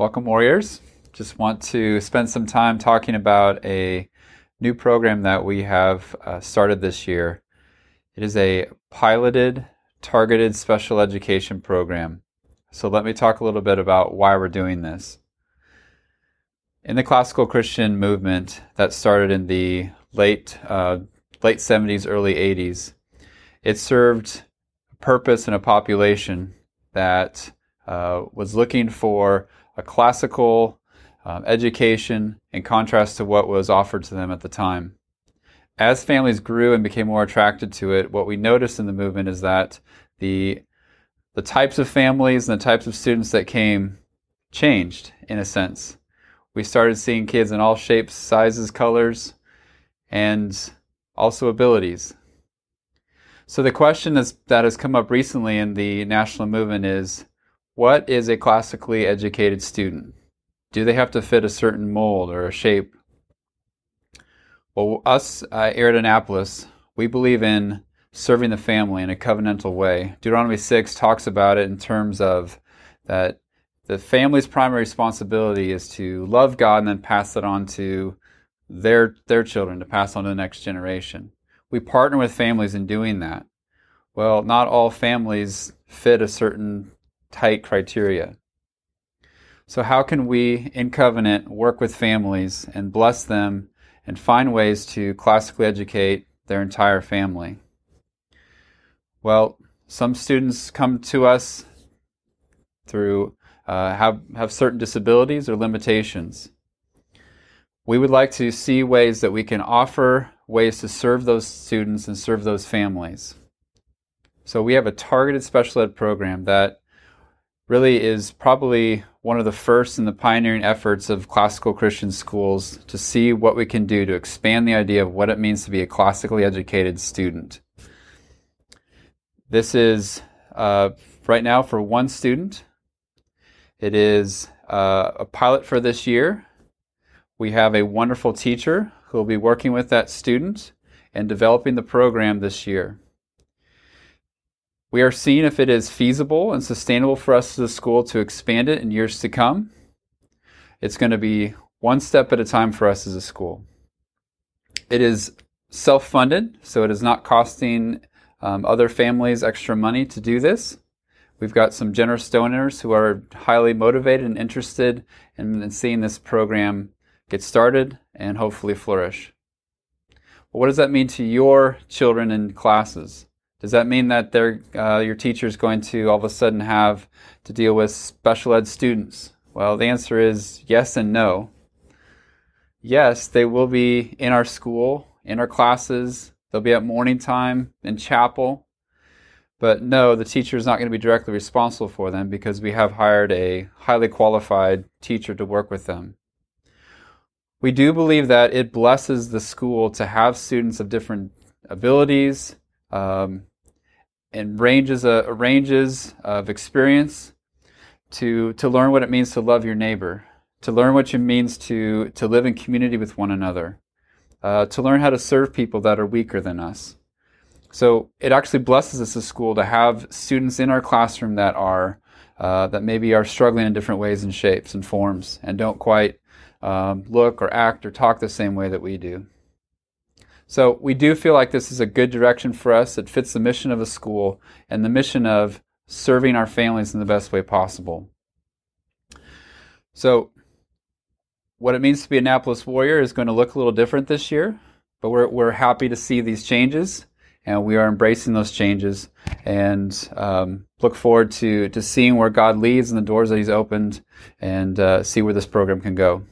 Welcome, Warriors. Just want to spend some time talking about a new program that we have uh, started this year. It is a piloted, targeted special education program. So, let me talk a little bit about why we're doing this. In the classical Christian movement that started in the late uh, late 70s, early 80s, it served a purpose in a population that uh, was looking for a classical um, education in contrast to what was offered to them at the time. As families grew and became more attracted to it, what we noticed in the movement is that the the types of families and the types of students that came changed in a sense. We started seeing kids in all shapes, sizes, colors, and also abilities. So the question that has come up recently in the national movement is what is a classically educated student? Do they have to fit a certain mold or a shape? Well, us uh, here at Annapolis, we believe in serving the family in a covenantal way. Deuteronomy 6 talks about it in terms of that the family's primary responsibility is to love God and then pass it on to their their children to pass on to the next generation. We partner with families in doing that. Well, not all families fit a certain tight criteria. So, how can we, in covenant, work with families and bless them and find ways to classically educate their entire family? Well, some students come to us through uh, have have certain disabilities or limitations. We would like to see ways that we can offer ways to serve those students and serve those families. So we have a targeted special ed program that really is probably one of the first in the pioneering efforts of classical Christian schools to see what we can do to expand the idea of what it means to be a classically educated student. This is uh, right now for one student. It is uh, a pilot for this year. We have a wonderful teacher who will be working with that student and developing the program this year. We are seeing if it is feasible and sustainable for us as a school to expand it in years to come. It's going to be one step at a time for us as a school. It is self funded, so it is not costing um, other families extra money to do this. We've got some generous donors who are highly motivated and interested in, in seeing this program get started and hopefully flourish. What does that mean to your children in classes? Does that mean that uh, your teacher is going to all of a sudden have to deal with special ed students? Well, the answer is yes and no. Yes, they will be in our school, in our classes. They'll be at morning time in chapel. But no, the teacher is not going to be directly responsible for them because we have hired a highly qualified teacher to work with them. We do believe that it blesses the school to have students of different abilities, um, and ranges uh, ranges of experience to to learn what it means to love your neighbor, to learn what it means to to live in community with one another, uh, to learn how to serve people that are weaker than us. So it actually blesses us as a school to have students in our classroom that are uh, that maybe are struggling in different ways and shapes and forms and don't quite um, look or act or talk the same way that we do. So we do feel like this is a good direction for us. It fits the mission of a school and the mission of serving our families in the best way possible. So what it means to be a Annapolis Warrior is going to look a little different this year, but we're, we're happy to see these changes and we are embracing those changes and um, look forward to, to seeing where God leads and the doors that He's opened and uh, see where this program can go.